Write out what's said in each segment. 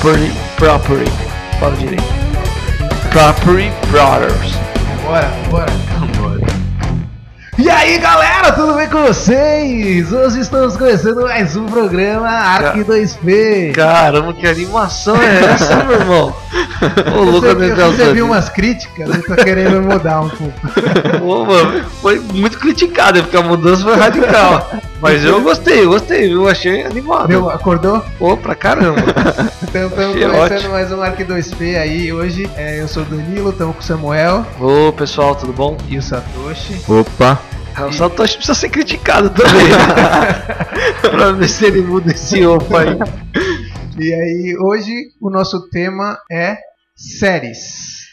Property, Property, fala direito. Property Brothers. Bora, bora. E aí galera, tudo bem com vocês? Hoje estamos começando mais um programa Arc 2P. Caramba, que animação é essa, meu irmão? Ô, Lucas, você, eu recebi umas críticas, eu tô querendo mudar um pouco. Pô, mano, foi muito criticado, porque a mudança foi radical. Mas eu gostei, eu gostei, eu achei animado. Deu, acordou? Pô, pra caramba. então estamos começando ótimo. mais um Arc 2P aí. Hoje é, eu sou o Danilo, estamos com o Samuel. Ô, pessoal, tudo bom? E o Satoshi. Opa. O Satoshi precisa ser criticado também. pra ver se ele muda esse opa aí. E aí, hoje o nosso tema é séries.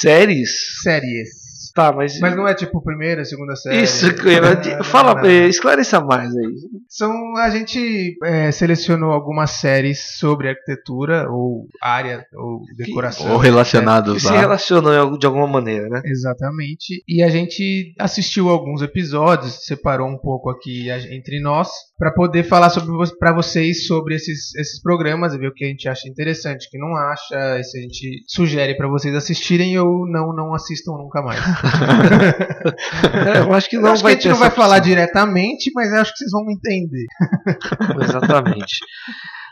Séries? Séries. Tá, mas. Mas não é tipo primeira, segunda série. Isso, é, fala, não, não. esclareça mais aí. São, a gente é, selecionou algumas séries sobre arquitetura, ou área, ou decoração. ou relacionados é, que se relacionam de alguma maneira, né? Exatamente. E a gente assistiu alguns episódios, separou um pouco aqui entre nós, para poder falar sobre para vocês sobre esses, esses programas, ver o que a gente acha interessante, o que não acha, se a gente sugere para vocês assistirem ou não, não assistam nunca mais. é, eu acho que não acho vai que a gente não vai falar diretamente, mas acho que vocês vão entender. Exatamente.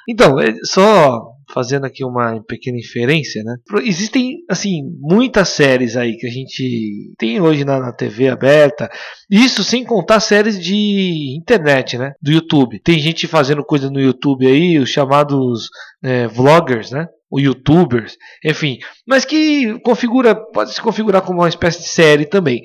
Então, é, só fazendo aqui uma pequena inferência, né? Existem, assim, muitas séries aí que a gente tem hoje na, na, TV aberta. Isso sem contar séries de internet, né? Do YouTube. Tem gente fazendo coisa no YouTube aí, os chamados é, vloggers, né? O youtubers, enfim, mas que configura, pode se configurar como uma espécie de série também.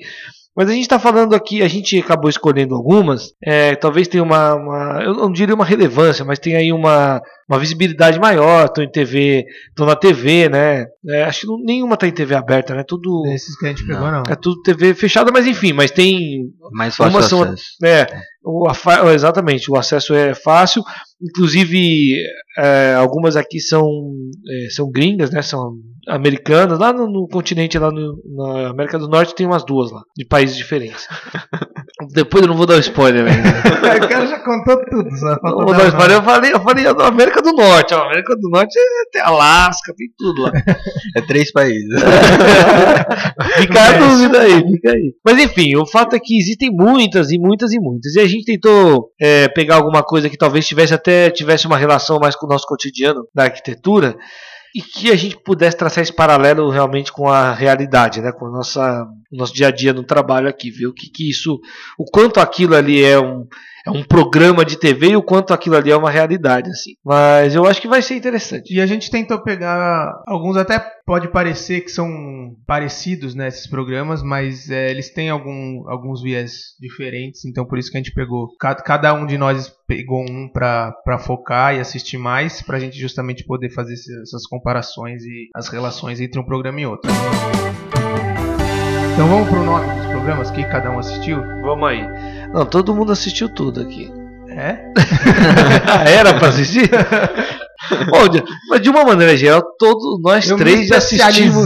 Mas a gente está falando aqui, a gente acabou escolhendo algumas, é, talvez tenha uma, uma, eu não diria uma relevância, mas tem aí uma, uma visibilidade maior, estão em TV, estão na TV, né? É, acho que não, nenhuma está em TV aberta, né? Tudo. Esses que a gente pegou, não. É tudo TV fechada, mas enfim, mas tem. Mais fácil são, acesso. É, o, exatamente, o acesso é fácil. Inclusive, é, algumas aqui são, é, são gringas, né? São americanas. Lá no, no continente, lá no, na América do Norte, tem umas duas lá, de países diferentes. Depois eu não vou dar o spoiler, velho. o cara já contou tudo. Só não vou dar spoiler. Eu falei, eu falei da América do Norte. A América do Norte é, tem Alasca, tem tudo lá. É três países. fica a dúvida aí, fica aí. Mas enfim, o fato é que existem muitas e muitas e muitas. E a gente tentou é, pegar alguma coisa que talvez tivesse até tivesse uma relação mais com o nosso cotidiano da arquitetura e que a gente pudesse traçar esse paralelo realmente com a realidade, né, com o nosso, nosso dia a dia no trabalho aqui, o que, que isso, o quanto aquilo ali é um, é um programa de TV e o quanto aquilo ali é uma realidade, assim. Mas eu acho que vai ser interessante. E a gente tentou pegar alguns até pode parecer que são parecidos nesses né, programas, mas é, eles têm algum, alguns viés diferentes, então por isso que a gente pegou. Cada, cada um de nós pegou um para focar e assistir mais, para a gente justamente poder fazer essas comparações e as relações entre um programa e outro. Então vamos pro nome dos programas que cada um assistiu? Vamos aí. Não, todo mundo assistiu tudo aqui. É? Ah, era pra assistir? Bom, mas de uma maneira geral, todos nós Eu três já assistimos.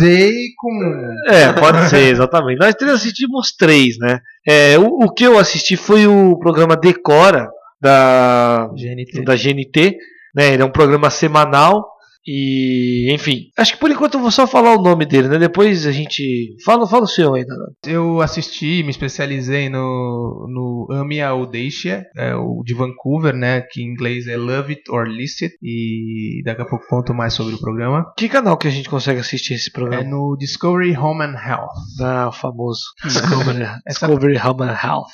com. É, pode ser, exatamente. Nós três assistimos três, né? É, o, o que eu assisti foi o programa Decora da GNT. da GNT. Né? Ele é um programa semanal e, enfim, acho que por enquanto eu vou só falar o nome dele, né? Depois a gente. Fala, fala o seu ainda. Eu assisti, me especializei no, no Ame a Audacia, é, o de Vancouver, né? Que em inglês é Love It or List It. E daqui a pouco conto mais sobre o programa. Que canal que a gente consegue assistir esse programa? É no Discovery Home and Health. Ah, o famoso. Discovery, Discovery Home and Health.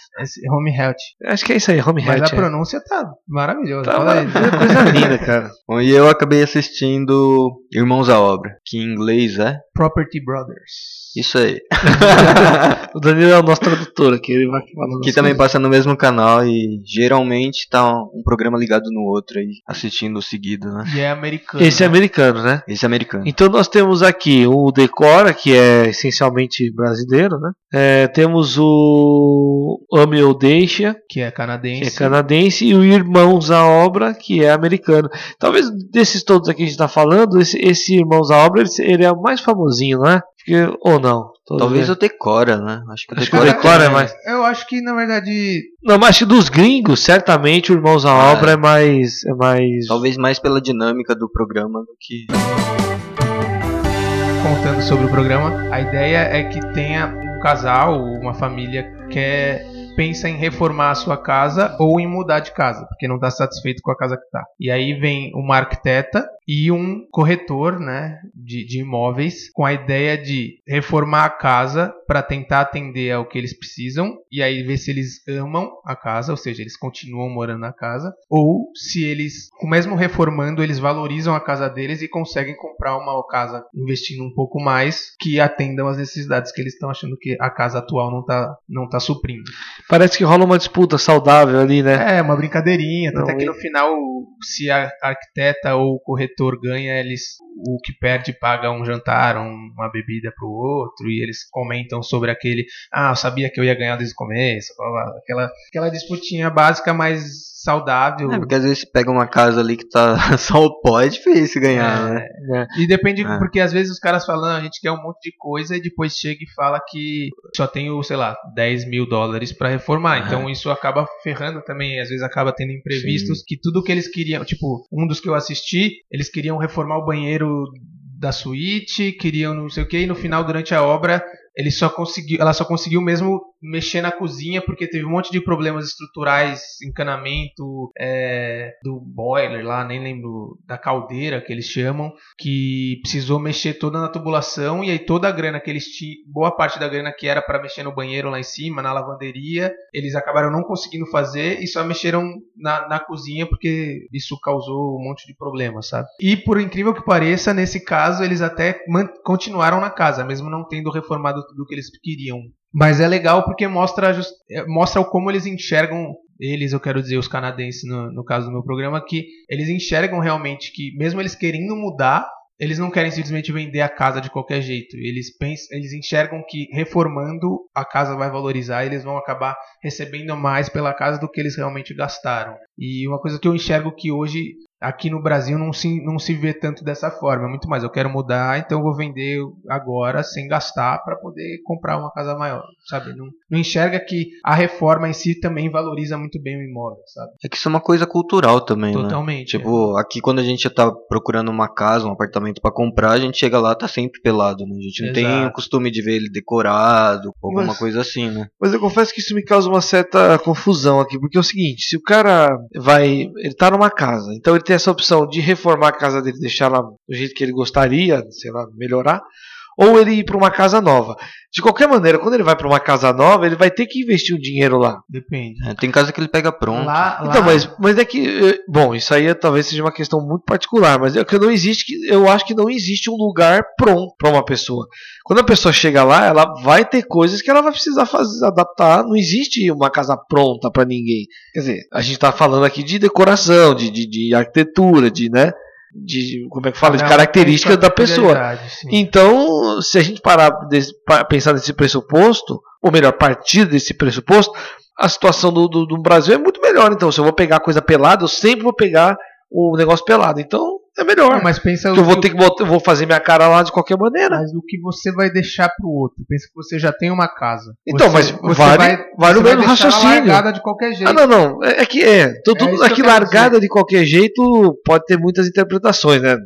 Home Health. Acho que é isso aí, Home Health. Mas a é. pronúncia tá maravilhosa. Tá maravilhosa. Coisa linda, cara. Bom, e eu acabei assistindo assistindo Irmãos à Obra, que em inglês é Property Brothers. Isso aí. o Danilo é o nosso tradutor aqui, ele vai falando. Que também passa no mesmo canal e geralmente tá um programa ligado no outro aí, assistindo seguido, né? E é americano. Esse é americano, né? Esse é americano. Então nós temos aqui o Decora, que é essencialmente brasileiro, né? É, temos o Ame ou Deixa, que é canadense. Que é canadense, e o Irmãos à Obra, que é americano. Talvez desses todos aqui que a gente está falando, esse, esse Irmãos à Obra, ele, ele é o mais famosinho, não é? Que- ou não? Talvez o Decora, né? Acho que o Acho que o Decora, Decora é mais. Eu acho que, na verdade, Não, mas acho que dos gringos, certamente o Irmãos à Ah, Obra é. é mais. É mais. Talvez mais pela dinâmica do programa do que. contando sobre o programa, a ideia é que tenha casal, uma família que quer pensa em reformar a sua casa ou em mudar de casa, porque não está satisfeito com a casa que está. E aí vem uma arquiteta e um corretor, né, de, de imóveis, com a ideia de reformar a casa para tentar atender ao que eles precisam e aí ver se eles amam a casa, ou seja, eles continuam morando na casa, ou se eles, mesmo reformando, eles valorizam a casa deles e conseguem comprar uma casa investindo um pouco mais que atendam às necessidades que eles estão achando que a casa atual não está não tá suprindo. Parece que rola uma disputa saudável ali, né? É, uma brincadeirinha. Tanto Não, é que no final, se a arquiteta ou o corretor ganha, eles o que perde paga um jantar, um- uma bebida pro outro, e eles comentam sobre aquele. Ah, eu sabia que eu ia ganhar desde o começo. blá, blá, blá. Aquela, aquela disputinha básica, mas saudável. É, porque às vezes pega uma casa ali que tá só o pó, é difícil ganhar, né? né? E depende, É. porque às vezes os caras falam, "Não, a gente quer um monte de coisa e depois chega e fala que só tenho, sei lá, 10 mil dólares pra reformar. Então isso acaba ferrando também, às vezes acaba tendo imprevistos que tudo que eles queriam, tipo, um dos que eu assisti, eles queriam reformar o banheiro da suíte, queriam não sei o que, e no final, durante a obra, ele só conseguiu, ela só conseguiu mesmo mexer na cozinha porque teve um monte de problemas estruturais, encanamento é, do boiler lá, nem lembro da caldeira que eles chamam, que precisou mexer toda na tubulação e aí toda a grana que eles tinham, boa parte da grana que era para mexer no banheiro lá em cima, na lavanderia, eles acabaram não conseguindo fazer e só mexeram na, na cozinha porque isso causou um monte de problemas, sabe? E por incrível que pareça, nesse caso eles até continuaram na casa, mesmo não tendo reformado tudo o que eles queriam. Mas é legal porque mostra, é, mostra como eles enxergam eles, eu quero dizer, os canadenses, no, no caso do meu programa, que eles enxergam realmente que, mesmo eles querendo mudar, eles não querem simplesmente vender a casa de qualquer jeito. Eles pensam, eles enxergam que reformando a casa vai valorizar, e eles vão acabar recebendo mais pela casa do que eles realmente gastaram. E uma coisa que eu enxergo que hoje aqui no Brasil não se, não se vê tanto dessa forma. É muito mais, eu quero mudar, então eu vou vender agora sem gastar para poder comprar uma casa maior, sabe? Não, não enxerga que a reforma em si também valoriza muito bem o imóvel, sabe? É que isso é uma coisa cultural também, né? Totalmente. Tipo, aqui quando a gente tá procurando uma casa, um apartamento pra comprar, a gente chega lá, tá sempre pelado, né? A gente não tem Exato. o costume de ver ele decorado, alguma Mas- coisa assim, né? Mas eu confesso que isso me causa uma certa confusão aqui, porque é o seguinte, se o cara vai, ele tá numa casa, então ele tem essa opção de reformar a casa dele, deixar ela do jeito que ele gostaria, sei lá, melhorar, ou ele ir para uma casa nova. De qualquer maneira, quando ele vai para uma casa nova, ele vai ter que investir um dinheiro lá. Depende. É, tem casa que ele pega pronto. Lá, lá, Então, mas, mas é que, eh, bom, isso aí é- talvez seja uma questão muito particular, mas é que não existe, que- eu acho que não existe um lugar pronto para uma pessoa. Quando a pessoa chega lá, ela vai ter coisas que ela vai precisar fazer, adaptar. Não existe uma casa pronta para ninguém. Quer dizer, a gente está falando aqui de decoração, de, de, de arquitetura, de, né, de como é que fala, de características da pessoa. Então, se a gente parar desse, pa- pensar nesse pressuposto, ou melhor, partir desse pressuposto, a situação do, do, do Brasil é muito melhor. Então, se eu vou pegar coisa pelada, eu sempre vou pegar o negócio pelado. Então, é melhor. Não, mas pensa Porque eu vou ter que botar, vou fazer minha cara lá de qualquer maneira. Mas o que você vai deixar pro outro? Pensa que você já tem uma casa. Então, Você- mas vale- vai mesmo deixar ela raciocínio. largada de qualquer jeito. Ah, não, não. É, é que é. Tudo, É que largada de qualquer jeito pode ter muitas interpretações, né?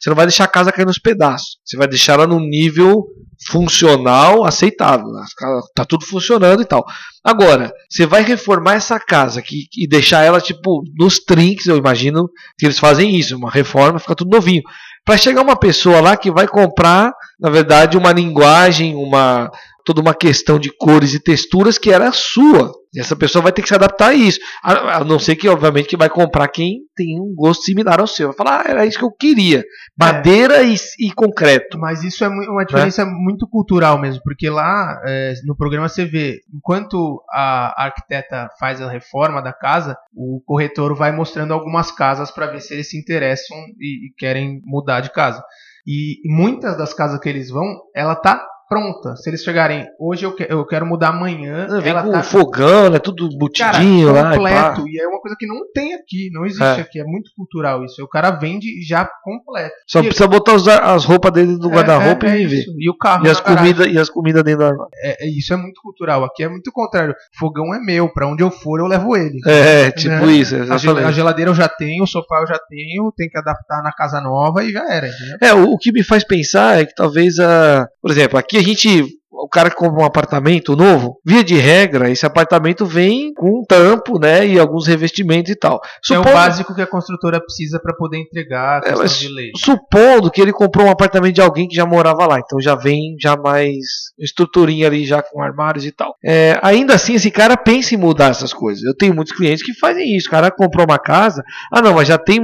Você não vai deixar a casa cair nos pedaços. Você vai deixar ela num nível funcional aceitável. Ca- Tá tudo funcionando e tal. Agora, você vai reformar essa casa aqui e deixar ela, tipo, nos trinques, eu imagino que eles fazem isso, uma reforma, fica tudo novinho. Para chegar uma pessoa lá que vai comprar, na verdade, uma linguagem, uma toda uma questão de cores e texturas que era sua. E essa pessoa vai ter que se adaptar a isso. A, não ser que, obviamente, que vai comprar quem tem um gosto similar ao seu. Vai falar, ah, era isso que eu queria. Madeira e, e concreto. Mas isso é Né? uma diferença muito cultural mesmo, porque lá é, no programa você vê, enquanto a arquiteta faz a reforma da casa, o corretor vai mostrando algumas casas para ver se eles se interessam e, e querem mudar de casa. E muitas das casas que eles vão, ela tá pronta. Se eles chegarem, hoje eu, que, eu quero mudar amanhã. Vem ela com tá fogão, né? Tudo botidinho cara, lá. e completo. E, é uma coisa que não tem aqui, não existe É. aqui. É muito cultural isso. O cara vende já completo. Só E- precisa botar os- as roupas dele no É, guarda-roupa é, é e viver. isso. E o carro E as comidas e as comidas dentro do armário. É, é, isso é muito cultural. Aqui é muito contrário. Fogão é meu, pra onde eu for eu levo ele. É, tipo Né? isso, A, a geladeira eu já tenho, o sofá eu já tenho, tem que adaptar na casa nova e já era, entendeu? É, o, o que me faz pensar é que talvez a. Por exemplo, aqui a gente. O cara que compra um apartamento novo, via de regra, esse apartamento vem com um tampo, né? E alguns revestimentos e tal. É o Supondo- básico que a construtora precisa pra poder entregar a É, de lei. Supondo que ele comprou um apartamento de alguém que já morava lá, então já vem já mais estruturinha ali, já com armários e tal. É, ainda assim, esse cara pensa em mudar essas coisas. Eu tenho muitos clientes que fazem isso. O cara comprou uma casa, ah não, mas já tem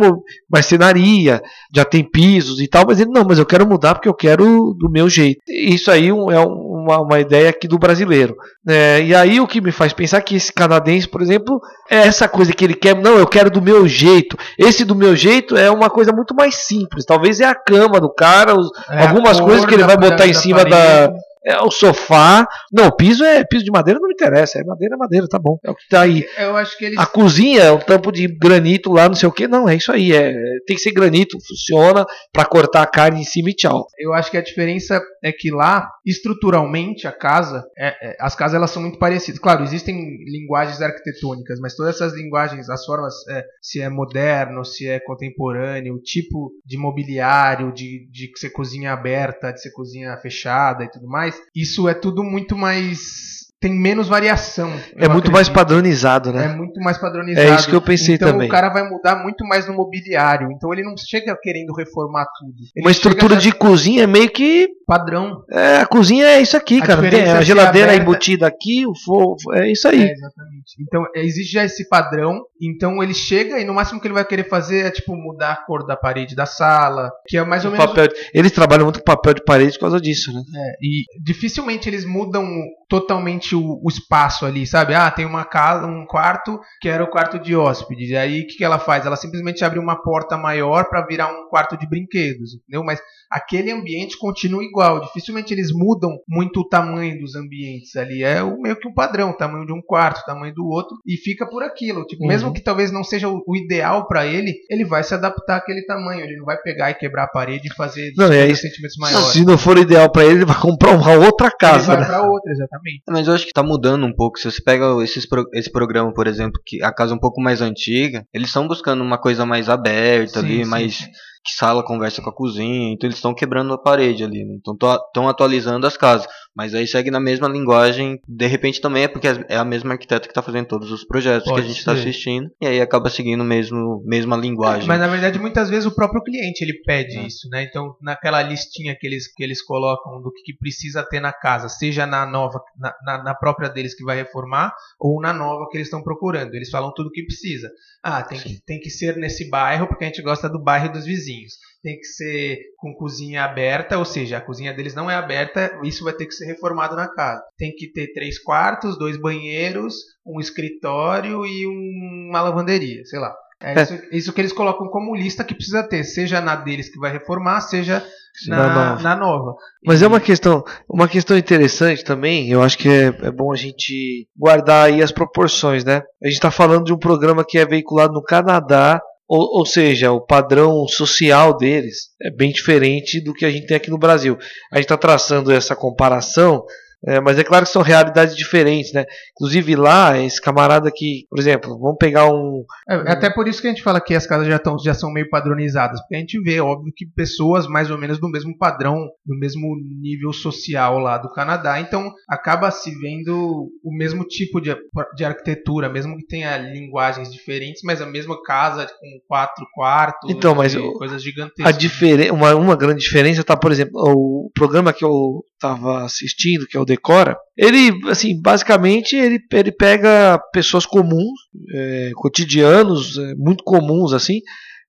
marcenaria, já tem pisos e tal, mas ele não, mas eu quero mudar porque eu quero do meu jeito. Isso aí é um- uma, uma ideia aqui do brasileiro. É, e aí o que me faz pensar que esse canadense, por exemplo, é essa coisa que ele quer, não, eu quero do meu jeito. Esse do meu jeito é uma coisa muito mais simples. Talvez é a cama do cara, os- É, algumas coisas que ele da- vai botar da- em da cima da, parede. É, o sofá. Não, piso é piso de madeira, não me interessa. É madeira, é madeira, tá bom. É o que tá aí. Eu acho que eles. A cozinha é um tampo de granito lá, não sei o que. Não, é isso aí. É, tem que ser granito, funciona pra cortar a carne em cima e tchau. Eu acho que a diferença é que lá, estruturalmente, a casa, é- é- as casas elas são muito parecidas. Claro, existem linguagens arquitetônicas, mas todas essas linguagens, as formas, é, se é moderno, se é contemporâneo, o tipo de mobiliário, de, de ser cozinha aberta, de ser cozinha fechada e tudo mais, isso é tudo muito mais. Tem menos variação. É muito mais acredito. padronizado, É né? muito mais padronizado. É isso que eu pensei então, também. o cara vai mudar muito mais no mobiliário. Então ele não chega querendo reformar tudo. Ele Uma estrutura de cozinha é meio que. padrão. É, a cozinha é isso aqui, A cara. Tem a é geladeira aberta. embutida aqui, o fogo. É isso aí. É, exatamente. Então é, existe já esse padrão. Então ele chega e no máximo que ele vai querer fazer é tipo mudar a cor da parede da sala, que é mais ou O menos. papel- Eles trabalham muito com papel de parede por causa disso, né? É, e dificilmente eles mudam totalmente o, o espaço ali, sabe? Ah, tem uma casa, um quarto que era o quarto de hóspedes. E aí o que, que ela faz? Ela simplesmente abre uma porta maior para virar um quarto de brinquedos, entendeu? Mas aquele ambiente continua igual. Dificilmente eles mudam muito o tamanho dos ambientes ali. É o, meio que um padrão, o tamanho de um quarto, o tamanho do outro, e fica por aquilo. Tipo, Uhum. mesmo que talvez não seja o, o ideal para ele, ele vai se adaptar àquele tamanho. Ele não vai pegar e quebrar a parede e fazer Não, é 50 isso. centímetros maior. Se não for ideal pra ele, ele vai comprar uma outra Ele casa, vai né? pra outra, exatamente. Mas eu acho que tá mudando um pouco. Se você pega esses pro- esse programa, por exemplo, que a casa é um pouco mais antiga, eles estão buscando uma coisa mais aberta Sim, ali, sim, mais. Que sala conversa com a cozinha, então eles estão quebrando a parede ali, né? então estão atualizando as casas, mas aí segue na mesma linguagem, de repente também é porque é a mesma arquiteta que está fazendo todos os projetos Pode que a gente está assistindo, e aí acaba seguindo mesmo mesma linguagem. Mas na verdade, muitas vezes o próprio cliente ele pede É. isso, né? Então, naquela listinha que eles, que eles colocam do que, que precisa ter na casa, seja na nova, na, na, na própria deles que vai reformar, ou na nova que eles estão procurando. Eles falam tudo o que precisa. Ah, tem que, tem que ser nesse bairro, porque a gente gosta do bairro dos vizinhos. Tem que ser com cozinha aberta, ou seja, a cozinha deles não é aberta, isso vai ter que ser reformado na casa. Tem que ter três quartos, dois banheiros, um escritório e um- uma lavanderia, sei lá. É É. Isso, isso que eles colocam como lista que precisa ter, seja na deles que vai reformar, seja Na na, nova. na nova. Mas E- é uma questão, uma questão interessante também, eu acho que é, é bom a gente guardar aí as proporções, né? A gente está falando de um programa que é veiculado no Canadá, ou, ou seja, o padrão social deles é bem diferente do que a gente tem aqui no Brasil. A gente está traçando essa comparação, é, mas é claro que são realidades diferentes, né? Inclusive lá, esse camarada que, por exemplo, vamos pegar um, É, é até por isso que a gente fala que as casas já, tão, já são meio padronizadas, porque a gente vê, óbvio, que pessoas mais ou menos do mesmo padrão, do mesmo nível social lá do Canadá, então acaba se vendo o mesmo tipo de, de arquitetura, mesmo que tenha linguagens diferentes, mas a mesma casa com quatro quartos, Então, mas coisas A gigantescas. diferen uma, uma grande diferença tá, por exemplo, o programa que eu estava assistindo, que é o Decora, ele, assim, basicamente, ele, ele pega pessoas comuns, é, cotidianos, é, muito comuns, assim,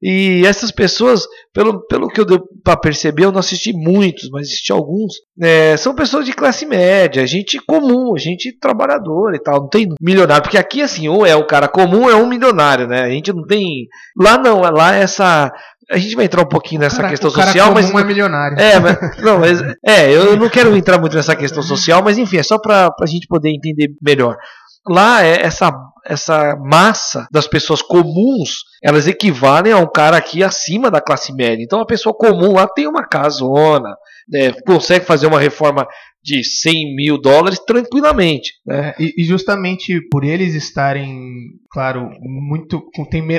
E essas pessoas, pelo, pelo que eu deu para perceber, eu não assisti muitos, mas assisti alguns, é, são pessoas de classe média, gente comum, gente trabalhadora e tal, não tem milionário, porque aqui assim, ou é o cara comum é um milionário, né? A gente não tem. Lá não, lá essa a gente vai entrar um pouquinho nessa cara, questão o cara social, mas é milionário. é, mas, não, mas é, eu não quero entrar muito nessa questão social, mas enfim, é só para a gente poder entender melhor. Lá é essa essa massa das pessoas comuns, elas equivalem a um cara aqui acima da classe média. Então a pessoa comum lá tem uma casona, né, consegue fazer uma reforma de 100 mil dólares tranquilamente. É, e, justamente por eles estarem, claro, muito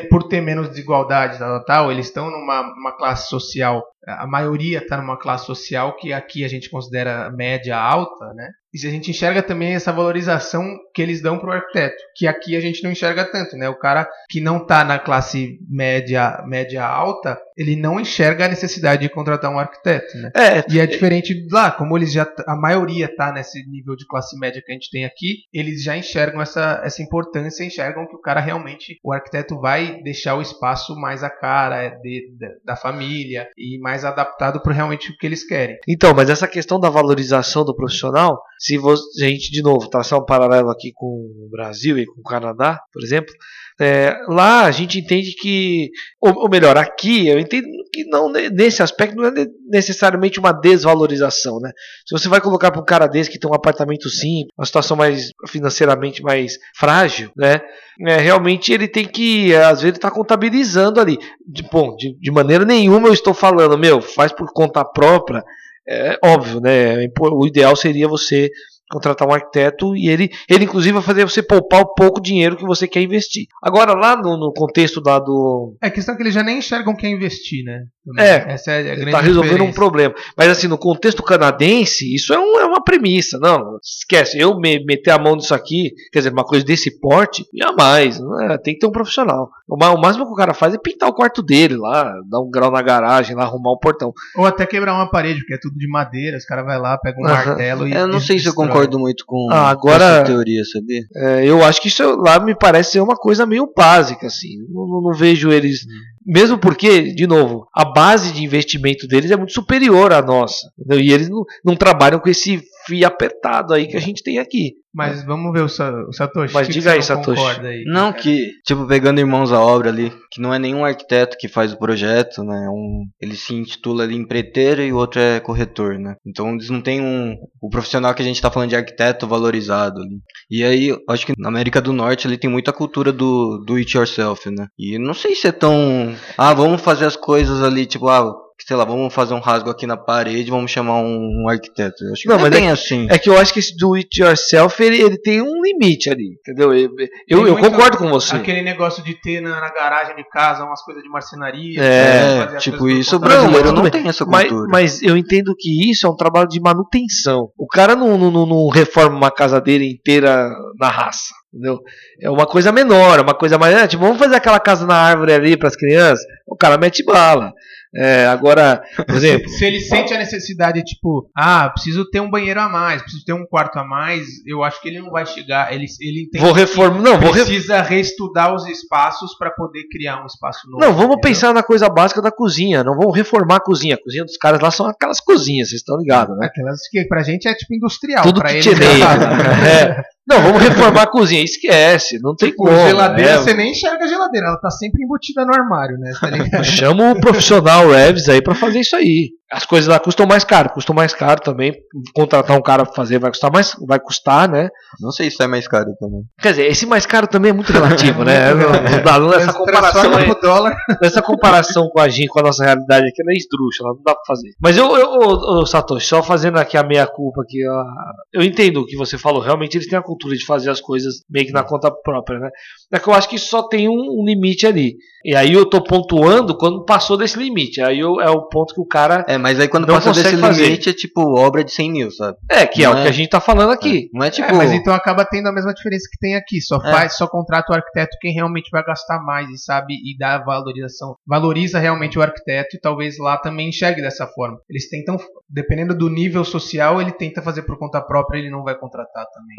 por ter menos desigualdade tal, tal, eles estão numa classe social. A maioria está numa classe social que aqui a gente considera média alta, né? E a gente enxerga também essa valorização que eles dão para o arquiteto, que aqui a gente não enxerga tanto, né? O cara que não está na classe média média alta, ele não enxerga a necessidade de contratar um arquiteto, né? É, E é diferente de lá, como eles já a maioria tá nesse nível de classe média que a gente tem aqui, eles já enxergam essa, essa importância, enxergam que o cara realmente, o arquiteto vai deixar o espaço mais a cara é, de, da, da família e mais adaptado para realmente o que eles querem. Então, mas essa questão da valorização do profissional, se você, a gente, de novo, traçar um paralelo aqui com o Brasil e com o Canadá, por exemplo, é, lá a gente entende que, ou, ou melhor, aqui eu entendo que não ne- nesse aspecto não é ne- necessariamente uma desvalorização, né? Se você vai colocar para um cara desse que tem um apartamento simples, uma situação mais financeiramente mais frágil, né? É, realmente ele tem que, às vezes, está contabilizando ali. De, bom, de, de maneira nenhuma eu estou falando, meu, faz por conta própria. É óbvio, né? O ideal seria você contratar um arquiteto e ele, ele inclusive vai fazer você poupar o pouco dinheiro que você quer investir. Agora, lá no, no contexto da do. É a questão que eles já nem enxergam quem investir, né? É, essa é a grande Está resolvendo um problema. Mas assim, no contexto canadense, isso é, um- é uma premissa. Não, esquece. Eu me, meter a mão nisso aqui, quer dizer, uma coisa desse porte, jamais. é, tem que ter um profissional. O, o máximo que o cara faz é pintar o quarto dele lá, dar um grau na garagem, lá arrumar um portão. Ou até quebrar uma parede, porque é tudo de madeira, os caras vai lá, pegam um martelo e Eu não sei se eu destrói. concordo muito com, Ah, com agora- essa teoria, sabia? É, eu acho que isso lá me parece ser uma coisa meio básica, assim. Não, não- não vejo eles. Mesmo porque, de novo, a base de investimento deles é muito superior à nossa. entendeu? E eles não, não trabalham com esse fio apertado aí que a gente tem aqui. Mas vamos ver o, Sa- o Satoshi. Mas que diga que aí, Satoshi. aí? Não, que, tipo, pegando irmãos à obra ali, que não é nenhum arquiteto que faz o projeto, né? é Um, ele se intitula ali empreiteiro e o outro é corretor, né? Então eles não têm um. O profissional que a gente tá falando de arquiteto valorizado ali. E aí, eu acho que na América do Norte ele tem muita cultura do do it yourself, né? E não sei se é tão. Ah, vamos fazer as coisas ali, tipo, ah. Sei lá, vamos fazer um rasgo aqui na parede, vamos chamar um, um arquiteto. Eu acho que Não, não, é mas bem assim. É que eu acho que esse do it yourself ele, ele tem um limite ali, entendeu? Eu, eu, eu concordo com você. Aquele negócio de ter na, na garagem de casa umas coisas de marcenaria. É, fazer as tipo, isso o brasileiro mas não, tudo tem essa Mas, cultura. mas eu entendo que isso é um trabalho de manutenção. O cara não, não, não- não reforma uma casa dele inteira na raça. Entendeu? É uma coisa menor, é uma coisa mais. é, tipo, vamos fazer aquela casa na árvore ali para as crianças. O cara mete bala. É, agora, por exemplo, Se ele sente a necessidade, tipo, ah, preciso ter um banheiro a mais, preciso ter um quarto a mais, eu acho que ele não vai chegar. Ele, ele entende vou reformar. Não, vou re- precisa reestudar os espaços para poder criar um espaço novo. Não, vamos entendeu? pensar na coisa básica da cozinha. Não vamos reformar a cozinha. A cozinha dos caras lá são aquelas cozinhas, vocês estão ligados, né? Aquelas que pra gente é tipo industrial. Tudo pra casa. É. Não, vamos reformar a cozinha. Esquece, não tem Tipo, como. geladeira, é. você nem enxerga a geladeira, ela tá sempre embutida no armário, né? Tá? Chama o profissional Revs aí pra fazer isso aí. As coisas lá custam mais caro, custam mais caro também. Contratar um cara pra fazer vai custar mais, vai custar, né? Não sei se é mais caro também. Quer dizer, esse mais caro também é muito relativo, né? Não, não dá, não, essa comparação, aí- pro dólar. essa comparação com a gente, com a nossa realidade aqui, ela é esdrúxula, não dá pra fazer. Mas eu, eu ô, ô, Satoshi, só fazendo aqui a meia culpa aqui, ó, eu entendo o que você falou. Realmente eles têm a cultura de fazer as coisas meio que na conta própria, né? É que eu acho que só tem um, um limite ali. E aí eu tô pontuando quando passou desse limite. Aí eu- é o ponto que o cara É, mas aí quando Não passa desse fazer. limite é tipo obra de 100 mil, sabe? É, que é Não o é? que a gente tá falando aqui. Não é tipo. É, mas então acaba tendo a mesma diferença que tem aqui. Só É. faz, só contrata o arquiteto quem realmente vai gastar mais e sabe e dá valorização. Valoriza realmente o arquiteto e talvez lá também enxergue dessa forma. Eles tentam, dependendo do nível social, ele tenta fazer por conta própria, ele não vai contratar também.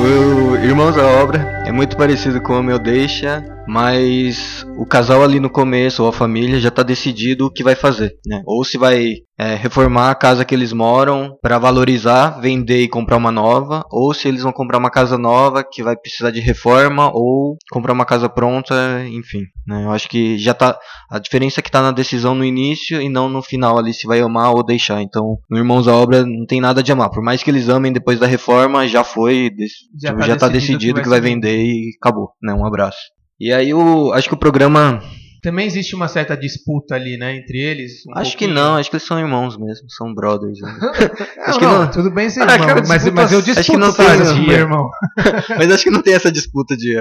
Eu, Irmãos à Obra é muito parecido com o meu Deixa, mas o casal ali no começo, ou a família, já está decidido o que vai fazer, né? Ou se vai é, reformar a casa que eles moram para valorizar, vender e comprar uma nova, ou se eles vão comprar uma casa nova que vai precisar de reforma, ou comprar uma casa pronta, enfim. Né? Eu acho que já tá. A diferença é que tá na decisão no início e não no final ali, se vai amar ou deixar. Então, no Irmãos à Obra não tem nada de amar. Por mais que eles amem depois da reforma, já foi, já, tipo, tá, já tá decidido, que vai, que vai vender e acabou. Né? Um abraço. E aí o. Acho que o programa também existe uma certa disputa ali, né, entre eles? Um acho pouquinho. que não, acho que eles são irmãos mesmo, são brothers. Né? acho que não, tudo bem ser ah, irmão, cara, mas, mas eu disputo acho que não tem, meu irmão. mas acho que não tem essa disputa de,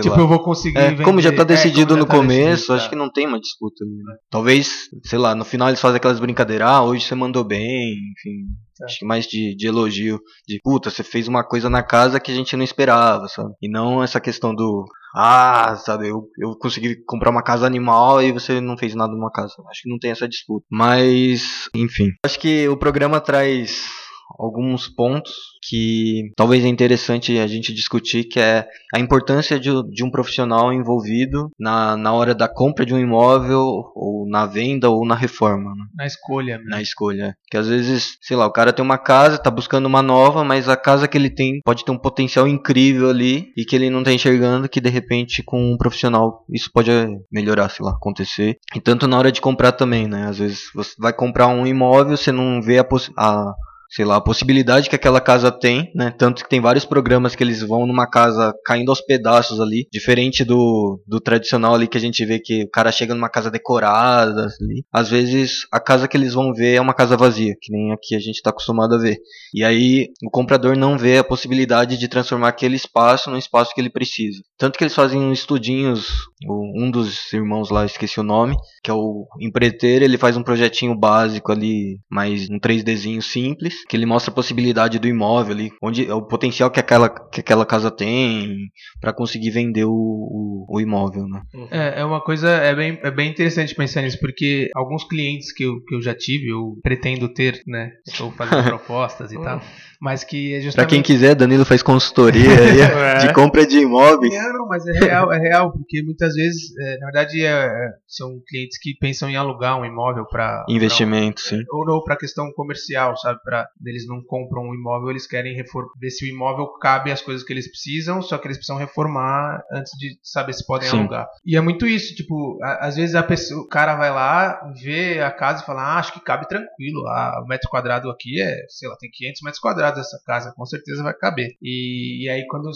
tipo, lá. eu vou conseguir é, Como já tá é, decidido é, no tá começo, decidido, acho tá. que não tem uma disputa. Né? Talvez, sei lá, no final eles fazem aquelas brincadeiras, ah, hoje você mandou bem, enfim. É. Acho que mais de, de elogio, de puta, você fez uma coisa na casa que a gente não esperava, sabe? E não essa questão do ah, sabe, eu, eu consegui comprar uma casa animal e você não fez nada numa casa. Acho que não tem essa disputa. Mas, enfim. Acho que o programa traz alguns pontos que talvez é interessante a gente discutir, que é a importância de, de um profissional envolvido na, na hora da compra de um imóvel, ou na venda, ou na reforma. Né? Na escolha. Na escolha. Que às vezes, sei lá, o cara tem uma casa, tá buscando uma nova, mas a casa que ele tem pode ter um potencial incrível ali, e que ele não tá enxergando, que de repente com um profissional isso pode melhorar, sei lá, acontecer. E tanto na hora de comprar também, né? Às vezes você vai comprar um imóvel, você não vê a, a sei lá, a possibilidade que aquela casa tem, né? Tanto que tem vários programas que eles vão numa casa caindo aos pedaços ali, diferente do, do tradicional ali que a gente vê que o cara chega numa casa decorada ali. Às vezes a casa que eles vão ver é uma casa vazia, que nem aqui a gente está acostumado a ver. E aí o comprador não vê a possibilidade de transformar aquele espaço num espaço que ele precisa. Tanto que eles fazem estudinhos, um dos irmãos lá, esqueci o nome, que é o empreiteiro, ele faz um projetinho básico ali, mais um 3Dzinho simples, que ele mostra a possibilidade do imóvel ali, onde é o potencial que aquela, que aquela casa tem para conseguir vender o, o, o imóvel, né? É, é uma coisa, é bem, é bem interessante pensar nisso, porque alguns clientes que eu, que eu já tive, eu pretendo ter, né? Estou fazendo propostas e tal. Mas que é justamente. Pra quem quiser, Danilo faz consultoria é. de compra de imóveis. Não, não, mas é real, é real, porque muitas vezes, é, na verdade, é, é são clientes que pensam em alugar um imóvel para. Investimento, pra, sim. Ou, ou para questão comercial, sabe? Eles não compram um imóvel, eles querem ver se o imóvel cabe as coisas que eles precisam, só que eles precisam reformar antes de saber se podem sim. alugar. E é muito isso, tipo, a, às vezes a pessoa, o cara vai lá, vê a casa e fala, ah, acho que cabe tranquilo. Ah, o metro quadrado aqui é, sei lá, tem 500 metros quadrados essa casa, com certeza vai caber. E, e aí quando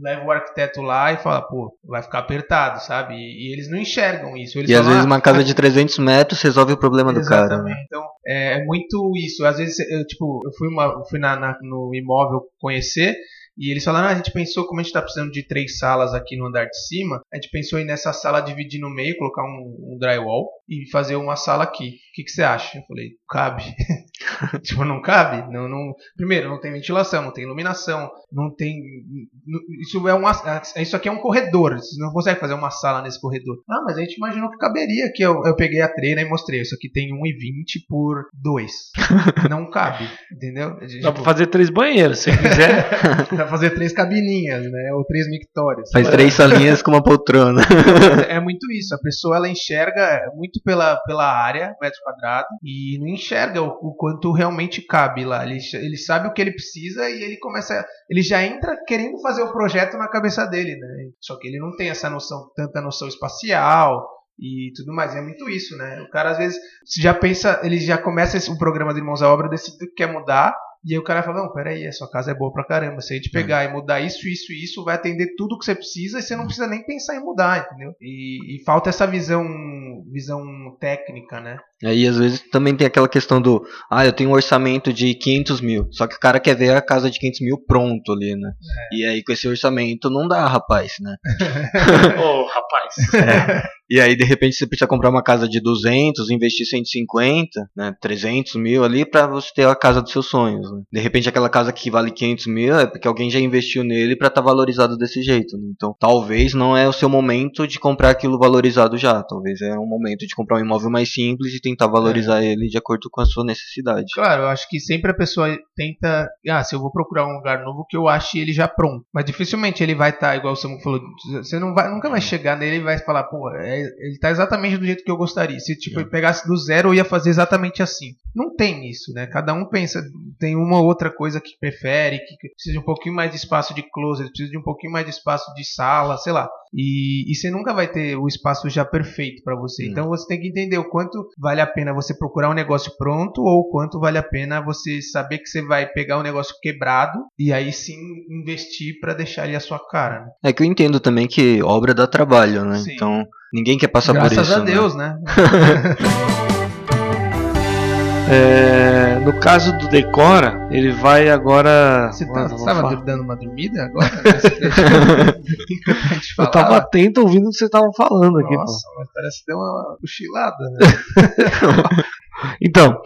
leva o arquiteto lá e fala, pô, vai ficar apertado, sabe? E, e eles não enxergam isso. Eles e falam, às vezes ah, uma casa de 300 metros resolve o problema do cara. Exatamente. Então é, é, muito isso. Às vezes eu, tipo, eu fui, uma, fui na, na, no imóvel conhecer e eles falaram: ah, a gente pensou, como a gente está precisando de três salas aqui no andar de cima, a gente pensou em nessa sala dividir no meio, colocar um, um drywall e fazer uma sala aqui. O que, que você acha? Eu falei: cabe. tipo, não cabe? Não, não... Primeiro, não tem ventilação, não tem iluminação, não tem. Isso, é uma... Isso aqui é um corredor. Você não consegue fazer uma sala nesse corredor. Ah, mas a gente imaginou que caberia aqui. Eu, eu peguei a treina e mostrei. Isso aqui tem 1,20 por 2. não cabe, entendeu? Dá tipo... pra fazer três banheiros, se quiser. fazer três cabininhas, né? Ou três mictórios. Faz três salinhas com uma poltrona. é muito isso. A pessoa ela enxerga muito pela, pela área, metro quadrado, e não enxerga o, o quanto realmente cabe lá. Ele, ele sabe o que ele precisa e ele começa. Ele já entra querendo fazer o projeto na cabeça dele, né? Só que ele não tem essa noção, tanta noção espacial e tudo mais. é muito isso, né? O cara às vezes já pensa, ele já começa o programa de Irmãos à Obra, decide que quer mudar, e aí o cara fala, não, peraí, a sua casa é boa pra caramba. Se a gente pegar é. e mudar isso, isso e isso, vai atender tudo que você precisa e você não precisa nem pensar em mudar, entendeu? E, e falta essa visão, visão técnica, né? Aí às vezes também tem aquela questão do, ah, eu tenho um orçamento de 500 mil, só que o cara quer ver a casa de 500 mil pronto ali, né? É. E aí com esse orçamento não dá, rapaz, né? Ô, oh, rapaz. É. E aí de repente você precisa comprar uma casa de 200, investir 150, né, 300 mil ali para você ter a casa dos seus sonhos. Né? De repente aquela casa que vale 500 mil é porque alguém já investiu nele para estar tá valorizado desse jeito. Né? Então talvez não é o seu momento de comprar aquilo valorizado já, talvez é um momento de comprar um imóvel mais simples e tentar valorizar ele de acordo com a sua necessidade. Claro, eu acho que sempre a pessoa tenta. Ah, se eu vou procurar um lugar novo que eu ache ele já pronto. Mas dificilmente ele vai estar, tá, igual o Samu falou, você não vai, nunca vai chegar nele e vai falar, pô, é, ele tá exatamente do jeito que eu gostaria. Se tipo, eu pegasse do zero, eu ia fazer exatamente assim. Não tem isso, né? Cada um pensa, tem uma outra coisa que prefere, que precisa de um pouquinho mais de espaço de closet, precisa de um pouquinho mais de espaço de sala, sei lá. E, e você nunca vai ter o espaço já perfeito para você. Hum. Então você tem que entender o quanto vale a pena você procurar um negócio pronto ou quanto vale a pena você saber que você vai pegar um negócio quebrado e aí sim investir para deixar ele a sua cara. Né? É que eu entendo também que obra dá trabalho, né? Sim. Então ninguém quer passar Graças por isso. Graças a Deus, né? né? É, no caso do Decora, ele vai agora. Você tá, estava dando uma dormida agora? eu tava atento ouvindo o que você tava falando aqui. Nossa, mas parece que deu uma cochilada, né? Então,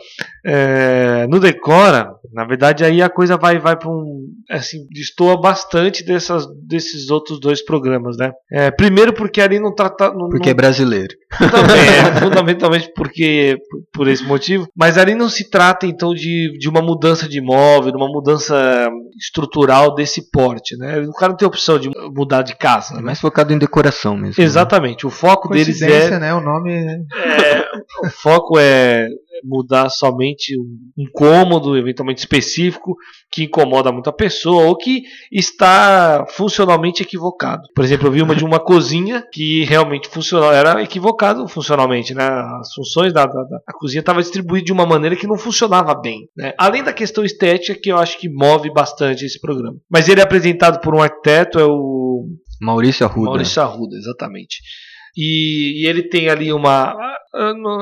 é, no Decora, na verdade, aí a coisa vai, vai para um. Assim, destoa bastante dessas, desses outros dois programas, né? É, primeiro, porque ali não trata. Não, porque não, é brasileiro. Também, é, fundamentalmente porque, por esse motivo. Mas ali não se trata, então, de, de uma mudança de imóvel, de uma mudança estrutural desse porte, né? O cara não tem opção de mudar de casa. É né? mais focado em decoração mesmo. Né? Exatamente. Né? O foco deles é. né? O nome. É, o foco é mudar somente um cômodo, eventualmente específico, que incomoda muito a pessoa ou que está funcionalmente equivocado. Por exemplo, eu vi uma de uma cozinha que realmente funcionava, era equivocado funcionalmente, né? As funções da, da, da cozinha estavam distribuídas de uma maneira que não funcionava bem. Né? Além da questão estética, que eu acho que move bastante esse programa. Mas ele é apresentado por um arquiteto, é o Maurício Arruda. Maurício Arruda, exatamente. E, e, ele tem ali uma.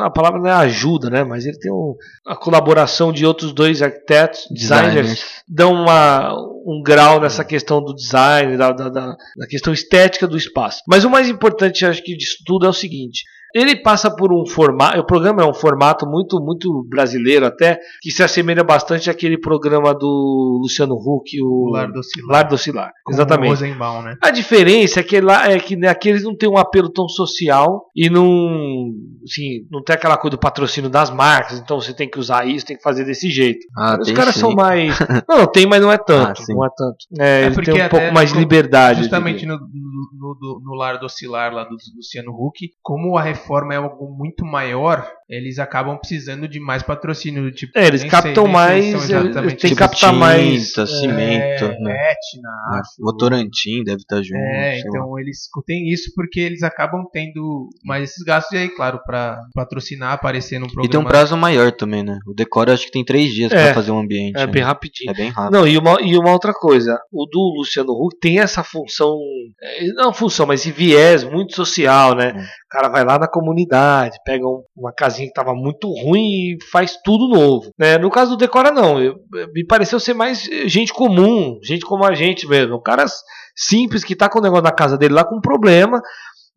A palavra não é ajuda, né? Mas ele tem um, a colaboração de outros dois arquitetos, designers, designers. dão uma, um grau nessa questão do design, da, da, da, da questão estética do espaço. Mas o mais importante, acho que, disso tudo é o seguinte: ele passa por um formato, o programa é um formato muito muito brasileiro até, que se assemelha bastante àquele programa do Luciano Huck, o Lar do Cilar. Lar do Cilar. Exatamente. Rosenbaum, né? A diferença é que lá é que né, aqueles não tem um apelo tão social e não, assim, não tem aquela coisa do patrocínio das marcas, então você tem que usar isso, tem que fazer desse jeito. Ah, Os caras sim. são mais Não, tem, mas não é tanto, ah, não é tanto. É, é ele tem um pouco mais de liberdade. Justamente no, no, no, no Lar do Cilar lá do Luciano Huck, como a reforma é algo muito maior, eles acabam precisando de mais patrocínio. Tipo, é, eles captam sei, mais. Eles têm que tipo captar tinta, mais. cimento. É, né? Etna, ah, Votorantim deve estar junto. É, então lá. eles têm isso porque eles acabam tendo mais esses gastos. E aí, claro, para patrocinar, aparecer no programa. E tem um prazo maior também, né? O decoro acho que tem três dias é, para fazer um ambiente. É né? bem rapidinho. É bem rápido. Não, e uma, e uma outra coisa. O do Luciano Huck tem essa função. É, não função, mas esse viés muito social, né? Hum. O cara vai lá na comunidade, pega um, uma casinha que estava muito ruim e faz tudo novo. Né? No caso do Decora, não. Eu, me pareceu ser mais gente comum, gente como a gente mesmo. Caras simples que tá com o negócio na casa dele lá com problema.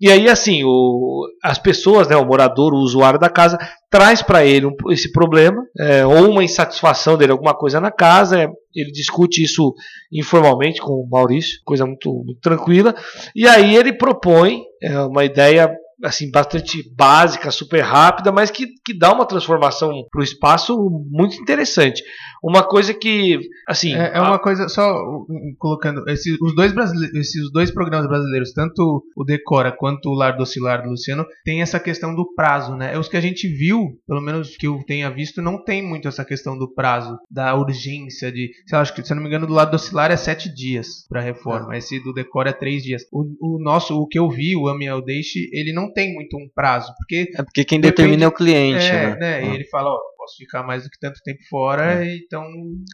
E aí, assim, o, as pessoas, né, o morador, o usuário da casa, traz para ele um, esse problema, é, ou uma insatisfação dele, alguma coisa na casa. É, ele discute isso informalmente com o Maurício, coisa muito, muito tranquila. E aí ele propõe é, uma ideia assim bastante básica, super rápida, mas que, que dá uma transformação para o espaço muito interessante. Uma coisa que, assim, é, é uma a... coisa só colocando esse, os dois brasileiros, esses dois programas brasileiros, tanto o Decora quanto o Lar Docilar do Luciano, tem essa questão do prazo, né? É os que a gente viu, pelo menos que eu tenha visto, não tem muito essa questão do prazo, da urgência de, sei lá, acho que se eu não me engano do Lar Docilar é sete dias para reforma, é. esse do Decora é três dias. O, o nosso, o que eu vi, o Ame Deixe, ele não tem muito um prazo, porque é porque quem depende, determina é o cliente, é, né? né? E ele fala, ó, posso ficar mais do que tanto tempo fora, é. então.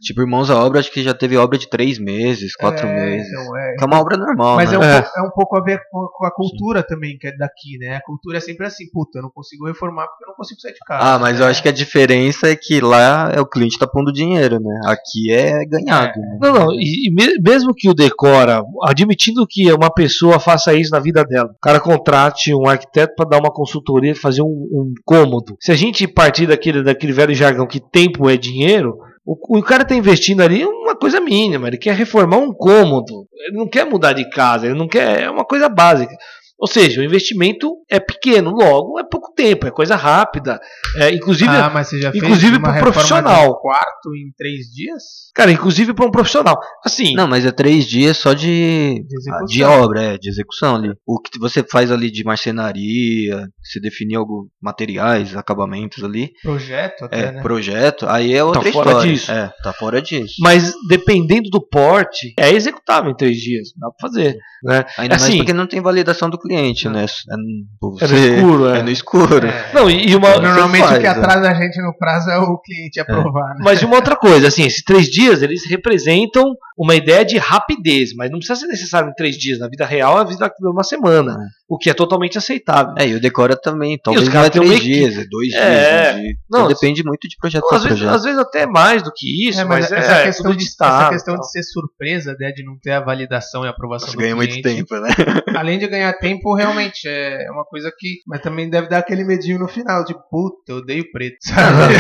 Tipo, Irmãos à Obra, acho que já teve obra de três meses, quatro é, meses. Então, é, que é uma obra normal. Mas né? é, um é. Pouco, é um pouco a ver com, com a cultura Sim. também, que é daqui, né? A cultura é sempre assim, puta, eu não consigo reformar porque eu não consigo sair de casa. Ah, mas né? eu acho que a diferença é que lá é o cliente tá pondo dinheiro, né? Aqui é ganhado. Né? Não, não, e, e, mesmo que o decora, admitindo que uma pessoa faça isso na vida dela, o cara contrate um arquiteto para dar uma consultoria, fazer um, um cômodo. Se a gente partir daquele, daquele velho jargão que tempo é dinheiro, o, o cara está investindo ali uma coisa mínima, ele quer reformar um cômodo, ele não quer mudar de casa, ele não quer, é uma coisa básica. Ou seja, o investimento é pequeno, logo é pouco tempo, é coisa rápida. É, inclusive, Ah, mas você já fez inclusive uma pro reforma profissional. de um quarto em três dias? cara, inclusive para um profissional. Assim, Não, mas é três dias só de, De execução. de obra, é, de execução ali. O que você faz ali de marcenaria, se definir alguns materiais, acabamentos ali, Projeto até, é, né? projeto, aí é outra fora história. disso. É, tá fora disso. mas dependendo do porte, é executável em três dias, dá para fazer. Né? Ainda mais assim, porque não tem validação do cliente, né? É, pô, É no você- escuro, é. É no escuro. É. Não, e, uma, Você Normalmente o faz, que é. atrasa a gente no prazo é o cliente aprovar. né? Mas de uma outra coisa, assim, esses três dias eles representam uma ideia de rapidez, mas não precisa ser necessário em três dias. Na vida real, a vida é uma semana, o que é totalmente aceitável. É, e o Decora também. Talvez não caras é três dias, é dois É. dias. um dia. Então Não, depende muito de projeto Às para vezes, projeto. às vezes até mais do que isso, É, mas, mas, é, essa, é questão de, estado, essa questão tal. de ser surpresa, né, de não ter a validação e aprovação Você do ganha muito cliente, tempo, né? Além de ganhar tempo, realmente é uma coisa que. Mas também deve dar aquele medinho no final, de puta, eu odeio preto, sabe?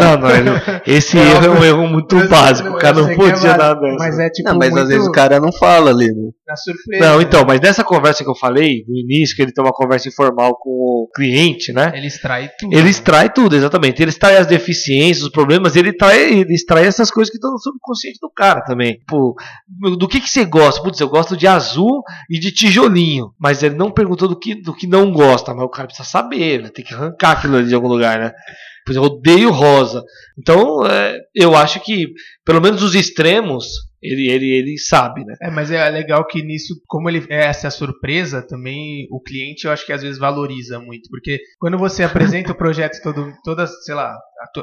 não, não, ele- esse É erro é um erro muito Eu- básico. O cara não é podia dar dessa. Mas é tipo. Não, mas muito às vezes o cara não fala ali, né? na surpresa. Não, então, mas nessa conversa que eu falei, no início, que ele tem uma conversa informal com o cliente, né? Ele extrai tudo. Ele extrai tudo, exatamente. Ele extrai as deficiências, os problemas, ele, trai, ele extrai essas coisas que estão no subconsciente do cara também. Pô, do que, que você gosta? Putz, eu gosto de azul e de tijolinho. Mas ele não perguntou do que, do que não gosta, mas o cara precisa saber, né? Tem que arrancar aquilo ali de algum lugar, né? Por exemplo, odeio rosa. Então, é, eu acho que, pelo menos os extremos, ele, ele, ele sabe, né? É, mas é legal que nisso, como ele é essa surpresa, também o cliente eu acho que às vezes valoriza muito, porque quando você apresenta o projeto todo, toda, sei lá,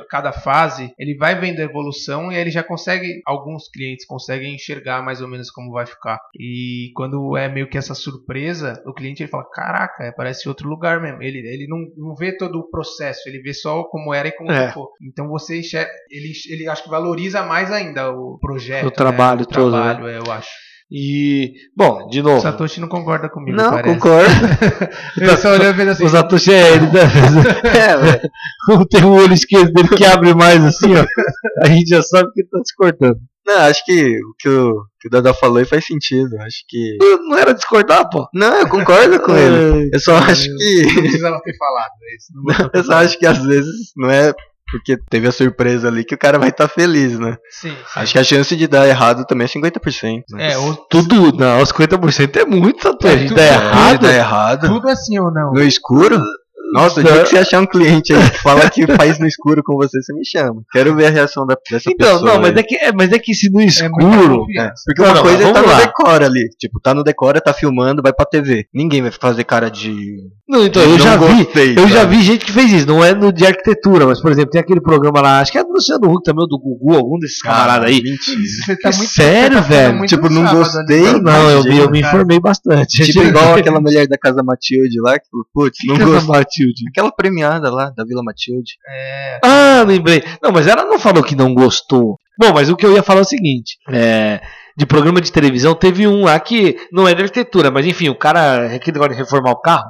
cada fase, ele vai vendo a evolução e aí ele já consegue, alguns clientes conseguem enxergar mais ou menos como vai ficar. E quando é meio que essa surpresa, o cliente ele fala, caraca, é, parece outro lugar mesmo. Ele, ele não, não vê todo o processo, ele vê só como era e como É. ficou. Então você enxerga, ele, ele acho que valoriza mais ainda o projeto. O trabalho né? O todo, né? trabalho, é, eu acho. E, bom, de O novo. Satoshi não concorda comigo, Não, parece. concordo. Ele só olhou e assim. O Satoshi é ele, né? é, velho. Tem o olho esquerdo dele que abre mais assim, ó. A gente já sabe que ele tá se cortando. Não, acho que o que o, que o Dada falou aí faz sentido. Acho que. Não não era discordar, pô? Não, eu concordo com ele. Eu só acho Não que. precisava ter falado é isso. Não Eu só acho que às vezes não é porque teve a surpresa ali que o cara vai estar feliz, né? Sim, sim. Acho que a chance de dar errado também é 50%. Né? É, ou Tudo, não, os 50% é muito, Satoshi. É, A gente dá é, errado. Dá errado. tudo assim ou não. No escuro? Nossa, o dia que você achar um cliente aí que fala que faz no escuro com você, você me chama. Quero ver a reação da, dessa Então, pessoa. não, mas aí. é, que, é, mas é que se no É escuro. É, porque Não, uma não, coisa é tá no lá. decora ali. Tipo, tá no decora, tá filmando, vai pra TV. Ninguém vai fazer cara de. Não, então, eu Não já vi. gostei, Eu já vi gente que fez isso, não é no de arquitetura, mas, por exemplo, tem aquele programa lá, acho que é do Luciano Huck também, ou do Gugu, algum desses camaradas aí. Mentira. Você tá É muito, sério, você tá velho? muito Tipo, não sábado gostei, ali. Não, eu, eu me informei bastante. Tipo, igual aquela mulher da Casa Matilde lá, que, putz, não gostei. Matilde. Aquela premiada lá, da Vila Matilde. É, Ah, lembrei. Não, mas ela não falou que não gostou. Bom, mas o que eu ia falar é o seguinte: é, de programa de televisão, teve um lá que não é de arquitetura, mas enfim, o cara, é aquele negócio de reformar o carro,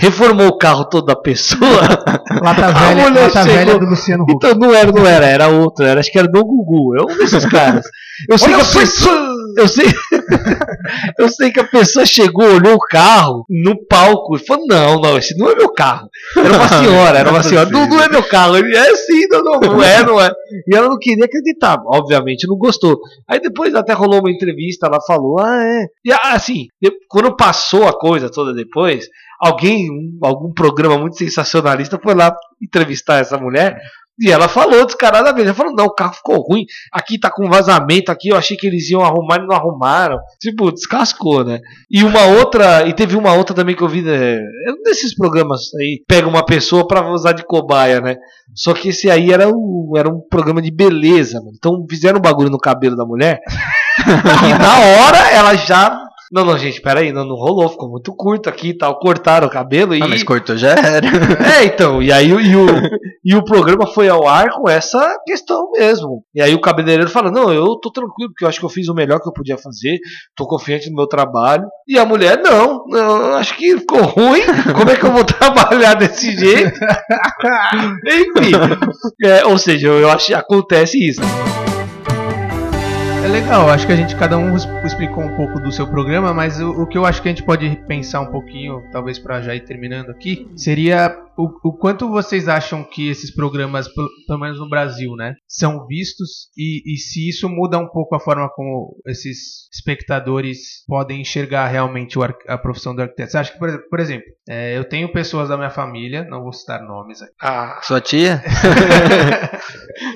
reformou o carro todo da pessoa. Lata A velha, lata chegou- velha do Luciano Huck. então não era, não era, era outro, era, acho que era do Gugu, é um desses caras. Eu sei Olha que a pessoa. Eu sei, eu sei que a pessoa chegou, olhou o carro no palco e falou: Não, não, esse não é meu carro. Era uma senhora, era uma senhora. Não, não é meu carro. Ele é sim, não, não, não é, não é. E ela não queria acreditar, obviamente, não gostou. Aí depois até rolou uma entrevista, ela falou: Ah, é. E assim, de- quando passou a coisa toda depois, alguém, um- algum programa muito sensacionalista foi lá entrevistar essa mulher. E ela falou descaradamente, ela falou, não, o carro ficou ruim, aqui tá com vazamento, aqui eu achei que eles iam arrumar e não arrumaram. Tipo, descascou, né? E uma outra, e teve uma outra também que eu vi, né, é um desses programas aí, pega uma pessoa pra usar de cobaia, né? Só que esse aí era, o, era um programa de beleza, mano. Então fizeram um bagulho no cabelo da mulher, e na hora ela já... Não, não, gente, peraí, não, não rolou, ficou muito curto aqui e tal, cortaram o cabelo e... Ah, mas cortou já era. É, então, e aí o- e o, e o programa foi ao ar com essa questão mesmo. E aí o cabeleireiro fala: Não, eu tô tranquilo, porque eu acho que eu fiz o melhor que eu podia fazer, tô confiante no meu trabalho. E a mulher, não, não acho que ficou ruim, como é que eu vou trabalhar desse jeito? Enfim, é, ou seja, eu acho que acontece isso. É legal, acho que a gente, cada um explicou um pouco do seu programa, mas o, o que eu acho que a gente pode pensar um pouquinho, talvez para já ir terminando aqui, seria o, o, quanto vocês acham que esses programas, pelo menos no Brasil, né, são vistos e, e, se isso muda um pouco a forma como esses espectadores podem enxergar realmente o, a profissão do arquiteto? Você acha que, por exemplo, por exemplo é, eu tenho pessoas da minha família, não vou citar nomes aqui. Ah, sua tia?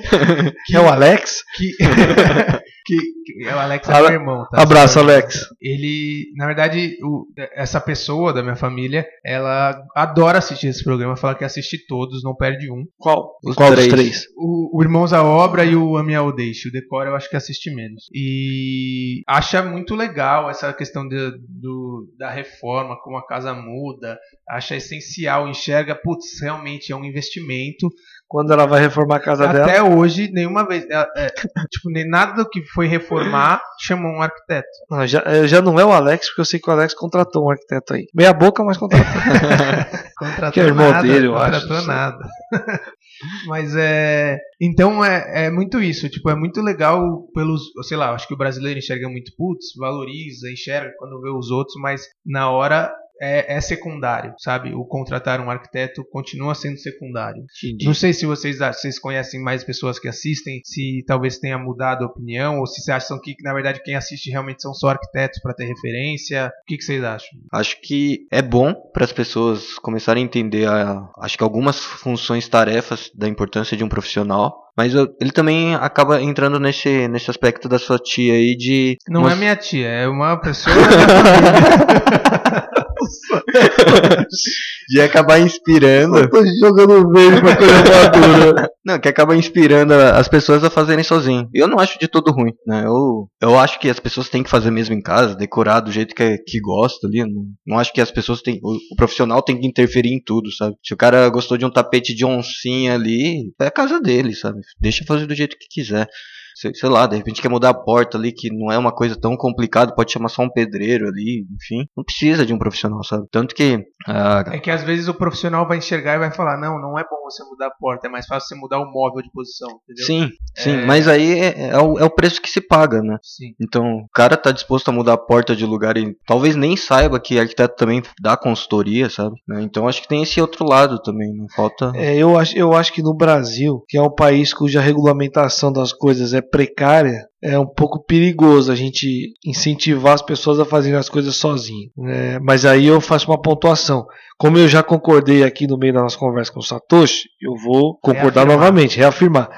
que é o Alex? Que, que, que é o Alex é meu irmão. Tá? Abraço, Alex. Ele, na verdade, o, essa pessoa da minha família, ela adora assistir esse programa, fala que assiste todos, não perde um. Qual? Os Qual três? dos três? O, o Irmãos à Obra e o Ame ao Deixe. O Decor eu acho que assiste menos. E acha muito legal essa questão de, do, da reforma, como a casa muda, acha essencial, enxerga, putz, realmente é um investimento. Quando ela vai reformar a casa Até dela? Até hoje, nenhuma vez. É, é, tipo, nem nada do que foi reformar chamou um arquiteto. Não, já, já não é o Alex, porque eu sei que o Alex contratou um arquiteto aí. Meia boca, mas contratou. contratou que é irmão nada, dele, eu contratou acho. nada. Mas é. Então é, é muito isso. Tipo, é muito legal pelos. Sei lá, acho que o brasileiro enxerga muito, putz, valoriza, enxerga quando vê os outros, mas na hora é, é, secundário, sabe? O contratar um arquiteto continua sendo secundário. Entendi. Não sei se vocês, vocês conhecem mais pessoas que assistem, se talvez tenha mudado a opinião, ou se vocês acham que, na verdade, quem assiste realmente são só arquitetos para ter referência. O que, que, vocês acham? Acho que é bom para as pessoas começarem a entender, a, acho que algumas funções, tarefas da importância de um profissional. Mas eu, ele também acaba entrando nesse, nesse aspecto da sua tia aí de. Não é minha tia, é uma pessoa. de acabar inspirando. Eu tô jogando verde pra coisa madura. Não, que acaba inspirando as pessoas a fazerem sozinho. Eu não acho de todo ruim, né? Eu, eu acho que as pessoas têm que fazer mesmo em casa, decorar do jeito que, que gosta ali. Não, não acho que as pessoas têm. O, o, profissional tem que interferir em tudo, sabe? Se o cara gostou de um tapete de oncinha ali, é a casa dele, sabe? Deixa fazer do jeito que quiser sei, lá, de repente quer mudar a porta ali, que não é uma coisa tão complicada, pode chamar só um pedreiro ali, enfim. Não precisa de um profissional, sabe? Tanto que. Ah, é que às vezes o profissional vai enxergar e vai falar: não, não é bom você mudar a porta, é mais fácil você mudar o móvel de posição, entendeu? Sim, sim, é... mas aí é, é, o, é o preço que se paga, né? Sim. Então, o cara tá disposto a mudar a porta de lugar e talvez nem saiba que arquiteto também dá consultoria, sabe? Né? Então acho que tem esse outro lado também, não falta. É, eu acho, eu acho que no Brasil, que é um país cuja regulamentação das coisas é precária, é um pouco perigoso a gente incentivar as pessoas a fazerem as coisas sozinhas. Né? Mas aí eu faço uma pontuação. Como eu já concordei aqui no meio da nossa conversa com o Satoshi, eu vou concordar reafirmar. novamente, reafirmar.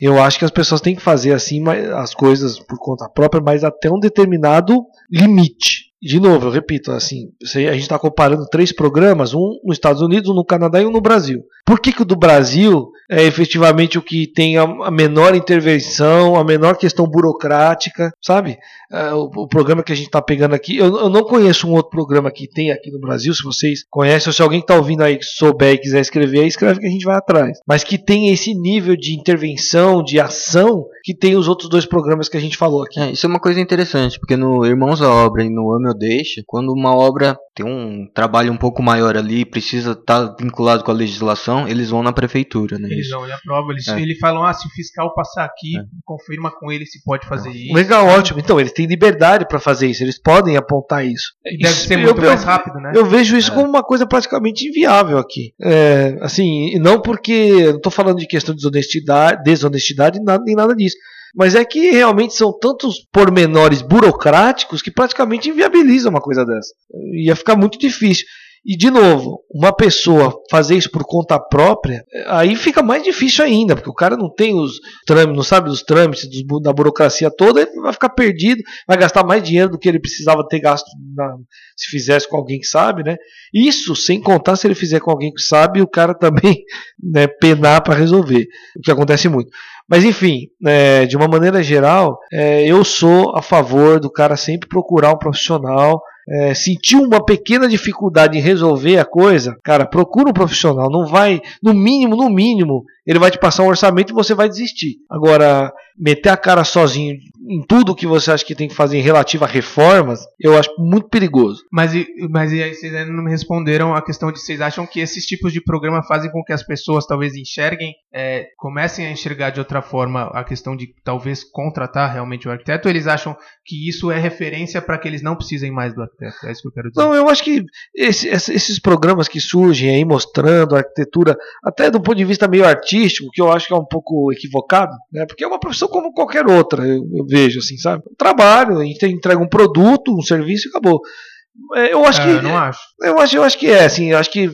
Eu acho que as pessoas têm que fazer assim as coisas por conta própria, mas até um determinado limite de novo, eu repito, assim, a gente está comparando três programas, um nos Estados Unidos, um no Canadá e um no Brasil. Por que, que o do Brasil é efetivamente o que tem a, menor intervenção, a menor questão burocrática, sabe? É, o, programa que a gente está pegando aqui, eu, eu, não conheço um outro programa que tem aqui no Brasil, se vocês conhecem, ou se alguém está ouvindo aí que souber e quiser escrever, escreve que a gente vai atrás. Mas que tem esse nível de intervenção, de ação, que tem os outros dois programas que a gente falou aqui. É, isso é uma coisa interessante, porque no Irmãos à Obra e no Ame ou Deixa, quando uma obra tem um trabalho um pouco maior ali, precisa estar tá vinculado com a legislação, eles vão na prefeitura, né? Eles vão, ele aprova, eles, é. ele falam, ah, se o fiscal passar aqui, é. confirma com ele se pode fazer isso. Legal, ótimo. Então, eles têm liberdade para fazer isso, eles podem apontar isso. E deve isso, ser muito eu, mais rápido, né? Eu vejo isso é. como uma coisa praticamente inviável aqui. É, assim, não porque, não estou falando de questão de desonestidade, desonestidade nem nada disso. Mas é que realmente são tantos pormenores burocráticos que praticamente inviabilizam uma coisa dessa. Ia ficar muito difícil. E de novo, uma pessoa fazer isso por conta própria, aí fica mais difícil ainda, porque o cara não tem os trâmites, não sabe dos trâmites, dos, da burocracia toda, ele vai ficar perdido, vai gastar mais dinheiro do que ele precisava ter gasto na, se fizesse com alguém que sabe, né? Isso sem contar se ele fizer com alguém que sabe, o cara também né, penar para resolver, o que acontece muito. Mas enfim, é, de uma maneira geral, é, eu sou a favor do cara sempre procurar um profissional é, sentiu uma pequena dificuldade em resolver a coisa, cara, procura um profissional. Não vai, no mínimo, no mínimo, Ele vai te passar um orçamento e você vai desistir. Agora, meter a cara sozinho em tudo que você acha que tem que fazer em relativo a reformas, eu acho muito perigoso. Mas, mas e aí vocês ainda não me responderam a questão de vocês acham que esses tipos de programa fazem com que as pessoas talvez enxerguem, é, comecem a enxergar de outra forma a questão de talvez contratar realmente o arquiteto, ou eles acham que isso é referência para que eles não precisem mais do arquiteto? É isso que eu quero dizer. Não, eu acho que esse- esse- esses programas que surgem aí mostrando a arquitetura, até do ponto de vista meio artístico, que eu acho que é um pouco equivocado, né? Porque é uma profissão como qualquer outra, eu, eu vejo assim, sabe? Um trabalho, entrega um produto, um serviço e acabou. É, Eu acho É, que eu não acho. eu acho, eu acho que é, assim, eu acho que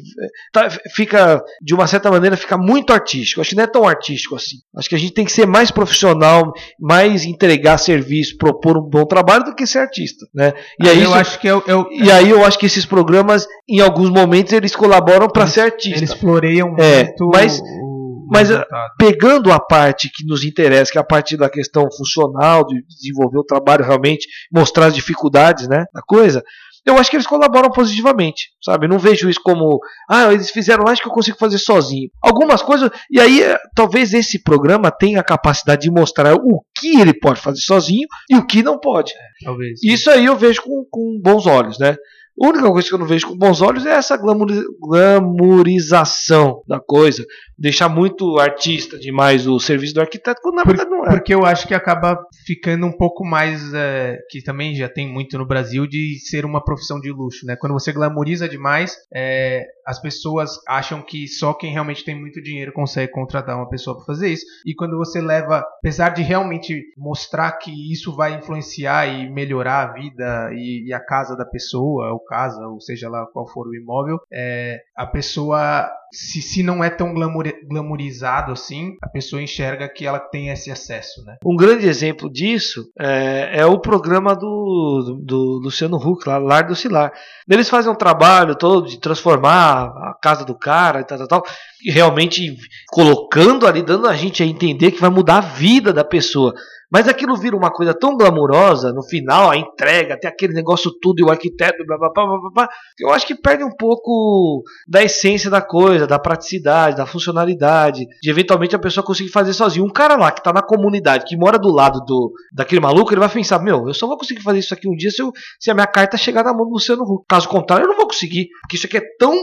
tá- fica, de uma certa maneira, fica muito artístico. Eu acho que não é tão artístico assim. Acho que a gente tem que ser mais profissional, mais entregar serviço, propor um bom trabalho do que ser artista, né? E aí, eu isso- acho que é, é o- e aí eu acho que esses programas, em alguns momentos, eles colaboram para ser artista. eles floreiam É, muito mas- o mas, resultado. Pegando a parte que nos interessa, que é a parte da questão funcional, de desenvolver o trabalho realmente, mostrar as dificuldades né, da coisa, eu acho que eles colaboram positivamente, sabe? Eu não vejo isso como, ah, eles fizeram lá, acho que eu consigo fazer sozinho. Algumas coisas, e aí eh, talvez esse programa tenha a capacidade de mostrar o que ele pode fazer sozinho e o que não pode. talvez. Isso aí eu vejo com, com bons olhos, né? A única coisa que eu não vejo com bons olhos é essa glamourização da coisa. Deixar muito artista demais o serviço do arquiteto, quando na Por- verdade não é. Porque eu acho que acaba ficando um pouco mais, é, que também já tem muito no Brasil, de ser uma profissão de luxo, né? Quando você glamoriza demais, é, as pessoas acham que só quem realmente tem muito dinheiro consegue contratar uma pessoa para fazer isso. E quando você leva, apesar de realmente mostrar que isso vai influenciar e melhorar a vida e, e a casa da pessoa, ou casa, ou seja lá qual for o imóvel, é, a pessoa se, se não é tão glamour, glamourizado assim, a pessoa enxerga que ela tem esse acesso, né? Um grande exemplo disso é, é o programa do, do, do Luciano Huck, lá, Lar do Cilar. Eles fazem um trabalho todo de transformar a casa do cara e tal, tal, tal, e realmente colocando ali, dando a gente a entender que vai mudar a vida da pessoa. Mas aquilo vira uma coisa tão glamurosa, no final, a entrega, tem aquele negócio tudo, e o arquiteto, blá, blá, blá, blá, blá, eu acho que perde um pouco da essência da coisa, da praticidade, da funcionalidade, de eventualmente a pessoa conseguir fazer sozinho. Um cara lá que tá na comunidade, que mora do lado do daquele maluco, ele vai pensar, meu, eu só vou conseguir fazer isso aqui um dia se, eu- se a minha carta chegar na mão do Luciano Huck. Caso contrário, eu não vou conseguir, porque isso aqui é tão,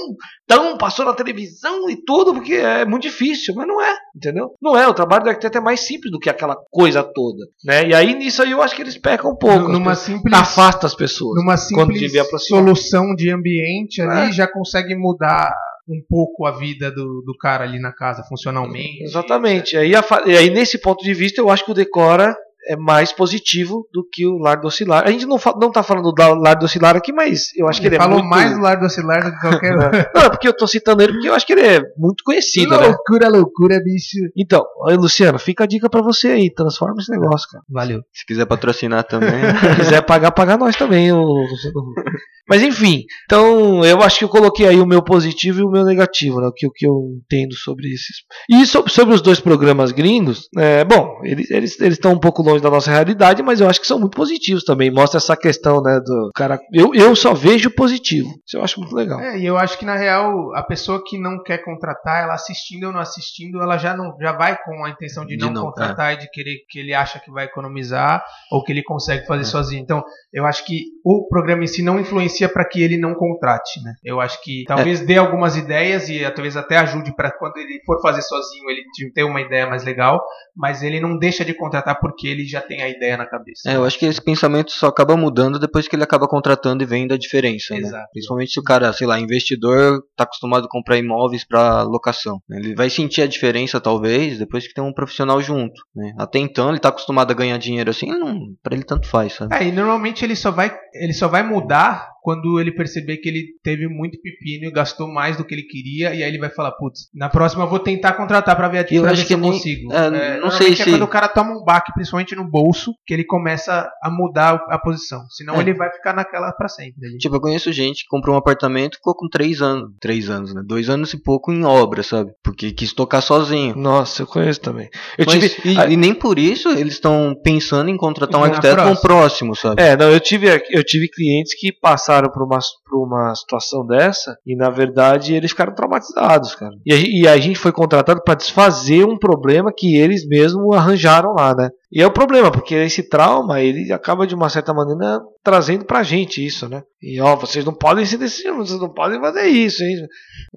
tão, passou na televisão e tudo, porque é muito difícil, mas não é, entendeu? Não é, o trabalho do arquiteto é mais simples do que aquela coisa toda, né? E aí nisso aí eu acho que eles pecam um pouco, numa as pessoas- simples, afasta as pessoas. numa simples solução de ambiente ali É. já consegue mudar um pouco a vida do, do cara ali na casa, funcionalmente. Exatamente. E aí, e aí, nesse ponto de vista, eu acho que o Decora é mais positivo do que o Lar do Oscilar. A gente não, fa- não tá falando do Lar do Oscilar aqui, mas eu acho que ele, Ele é falou muito... mais do lar do oscilar do que qualquer outro. Não, é porque eu tô citando ele porque eu acho que ele é muito conhecido, né? loucura, loucura, bicho. Então, Luciano, fica a dica pra você aí. Transforma esse negócio, cara. Valeu. Se quiser patrocinar também. Se quiser pagar, pagar nós também, o Luciano Huck. Mas enfim, então eu acho que eu coloquei aí o meu positivo e o meu negativo, né? O que, o que eu entendo sobre esses. E sobre, sobre os dois programas gringos, é, bom, eles estão eles, eles estão um pouco longe da nossa realidade, mas eu acho que são muito positivos também. Mostra essa questão, né? Do cara. Eu, eu só vejo positivo. Isso eu acho muito legal. É, e eu acho que na real, a pessoa que não quer contratar, ela assistindo ou não assistindo, ela já não já vai com a intenção de, De não, não, contratar e de querer que ele acha que vai economizar ou que ele consegue fazer sozinho. Então, eu acho que o programa em si não influencia para que ele não contrate, né? Eu acho que talvez dê algumas ideias e talvez até ajude para quando ele for fazer sozinho ele ter uma ideia mais legal, mas ele não deixa de contratar porque ele já tem a ideia na cabeça. É, eu acho que esse pensamento só acaba mudando depois que ele acaba contratando e vendo a diferença, né? Exato. Principalmente se o cara, sei lá, investidor, tá acostumado a comprar imóveis para locação. né? Ele vai sentir a diferença talvez depois que tem um profissional junto, né? Até então ele tá acostumado a ganhar dinheiro assim, não, para ele tanto faz, sabe? É, e normalmente ele só vai ele só vai mudar quando ele perceber que ele teve muito pepino e gastou mais do que ele queria e aí ele vai falar, putz, na próxima eu vou tentar contratar pra ver, Eu pra ver acho se que eu nem- consigo. é, não normalmente sei é se- quando o cara toma um baque, principalmente no bolso, que ele começa a mudar a posição. Senão É. ele vai ficar naquela pra sempre. ali. Tipo, eu conheço gente que comprou um apartamento e ficou com três anos. Três anos, né? Dois anos e pouco em obra, sabe? Porque quis tocar sozinho. Nossa, eu conheço também. Eu Mas, tive. e, e nem por isso eles estão pensando em contratar um arquiteto próxima. um próximo, sabe? É, não, eu tive, eu tive clientes que passaram por uma, por uma situação dessa e, na verdade, eles ficaram traumatizados, cara. E a, e a gente foi contratado para desfazer um problema que eles mesmos arranjaram lá, né? E é o problema, porque esse trauma, ele acaba de uma certa maneira trazendo pra gente isso, né? E ó, vocês não podem se decidir, vocês não podem fazer isso, hein?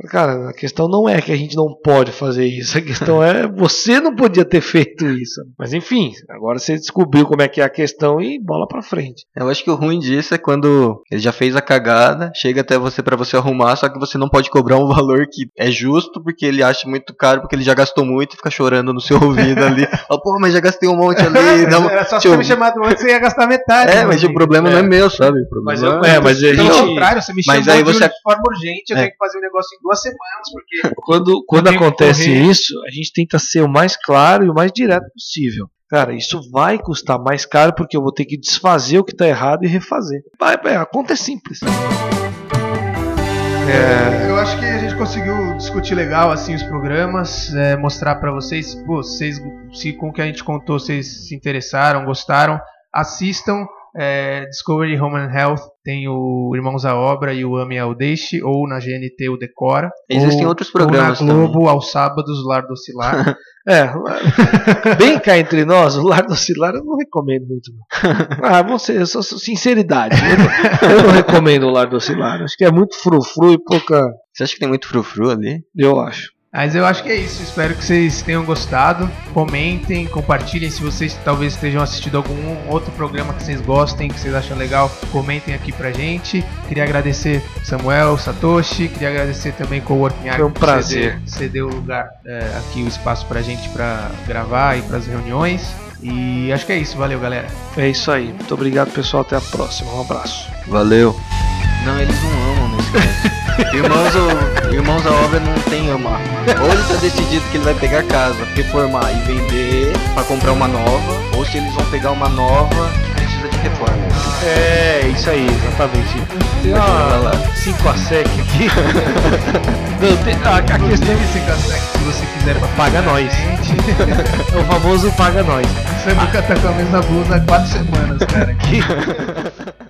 Cara, a questão não é que a gente não pode fazer isso, a questão é você não podia ter feito isso. Mas enfim, agora você descobriu como é que é a questão e bola pra frente. Eu acho que o ruim disso é quando ele já fez a cagada, chega até você para você arrumar, só que você não pode cobrar um valor que é justo, porque ele acha muito caro, porque ele já gastou muito e fica chorando no seu ouvido ali. Ó, porra, mas já gastei um monte ali. não, Era só eu- você me chamar do antes, você ia gastar metade. É, né, mas o gente? problema não é É. meu, sabe? O problema Mas eu- é... é, mas a Pelo gente. contrário, você me Mas chamou aí de, você- de forma urgente, eu É. tenho que fazer um negócio em duas semanas, porque Quando, quando acontece correr. isso, a gente tenta ser o mais claro e o mais direto possível. Cara, isso vai custar mais caro porque eu vou ter que desfazer o que está errado e refazer. Vai, vai, a conta é simples. É, Eu acho que a gente conseguiu discutir legal assim os programas, é, mostrar pra vocês, pô, vocês, se com o que a gente contou vocês se interessaram, gostaram, assistam é, Discovery Home and Health, tem o Irmãos à Obra e o Ame ao Deixe, ou na GNT o Decora. Existem ou, outros programas ou na Globo aos sábados, Lar do Oscilar. é, bem cá entre nós, o Lar do Oscilar eu não recomendo muito. Ah, você, sou- sinceridade. Eu não, eu não recomendo o Lar do Oscilar. Acho que é muito frufru e pouca. Você acha que tem muito frufru ali? Eu acho. Mas eu acho que é isso. Espero que vocês tenham gostado. Comentem, compartilhem. Se vocês talvez estejam assistindo algum outro programa que vocês gostem, que vocês acham legal, comentem aqui pra gente. Queria agradecer Samuel, Satoshi. Queria agradecer também com o Working Foi um prazer. Cedeu o lugar é, aqui, o espaço pra gente pra gravar e pras reuniões. E acho que é isso. Valeu, galera. É isso aí. Muito obrigado, pessoal. Até a próxima. Um abraço. Valeu. Não, eles não. Irmãos, o- irmãos à obra não tem amar. Ou ele tá decidido que ele vai pegar a casa, reformar e vender pra comprar uma nova, ou se eles vão pegar uma nova que precisa de reforma. É, isso aí, exatamente. Tem uma lá. 5 a sec aqui. Não, tem- a, a questão é Esse café que se você quiser paga nós. É o famoso paga nós. Samuca tá com a mesma blusa há quatro semanas, cara. Aqui.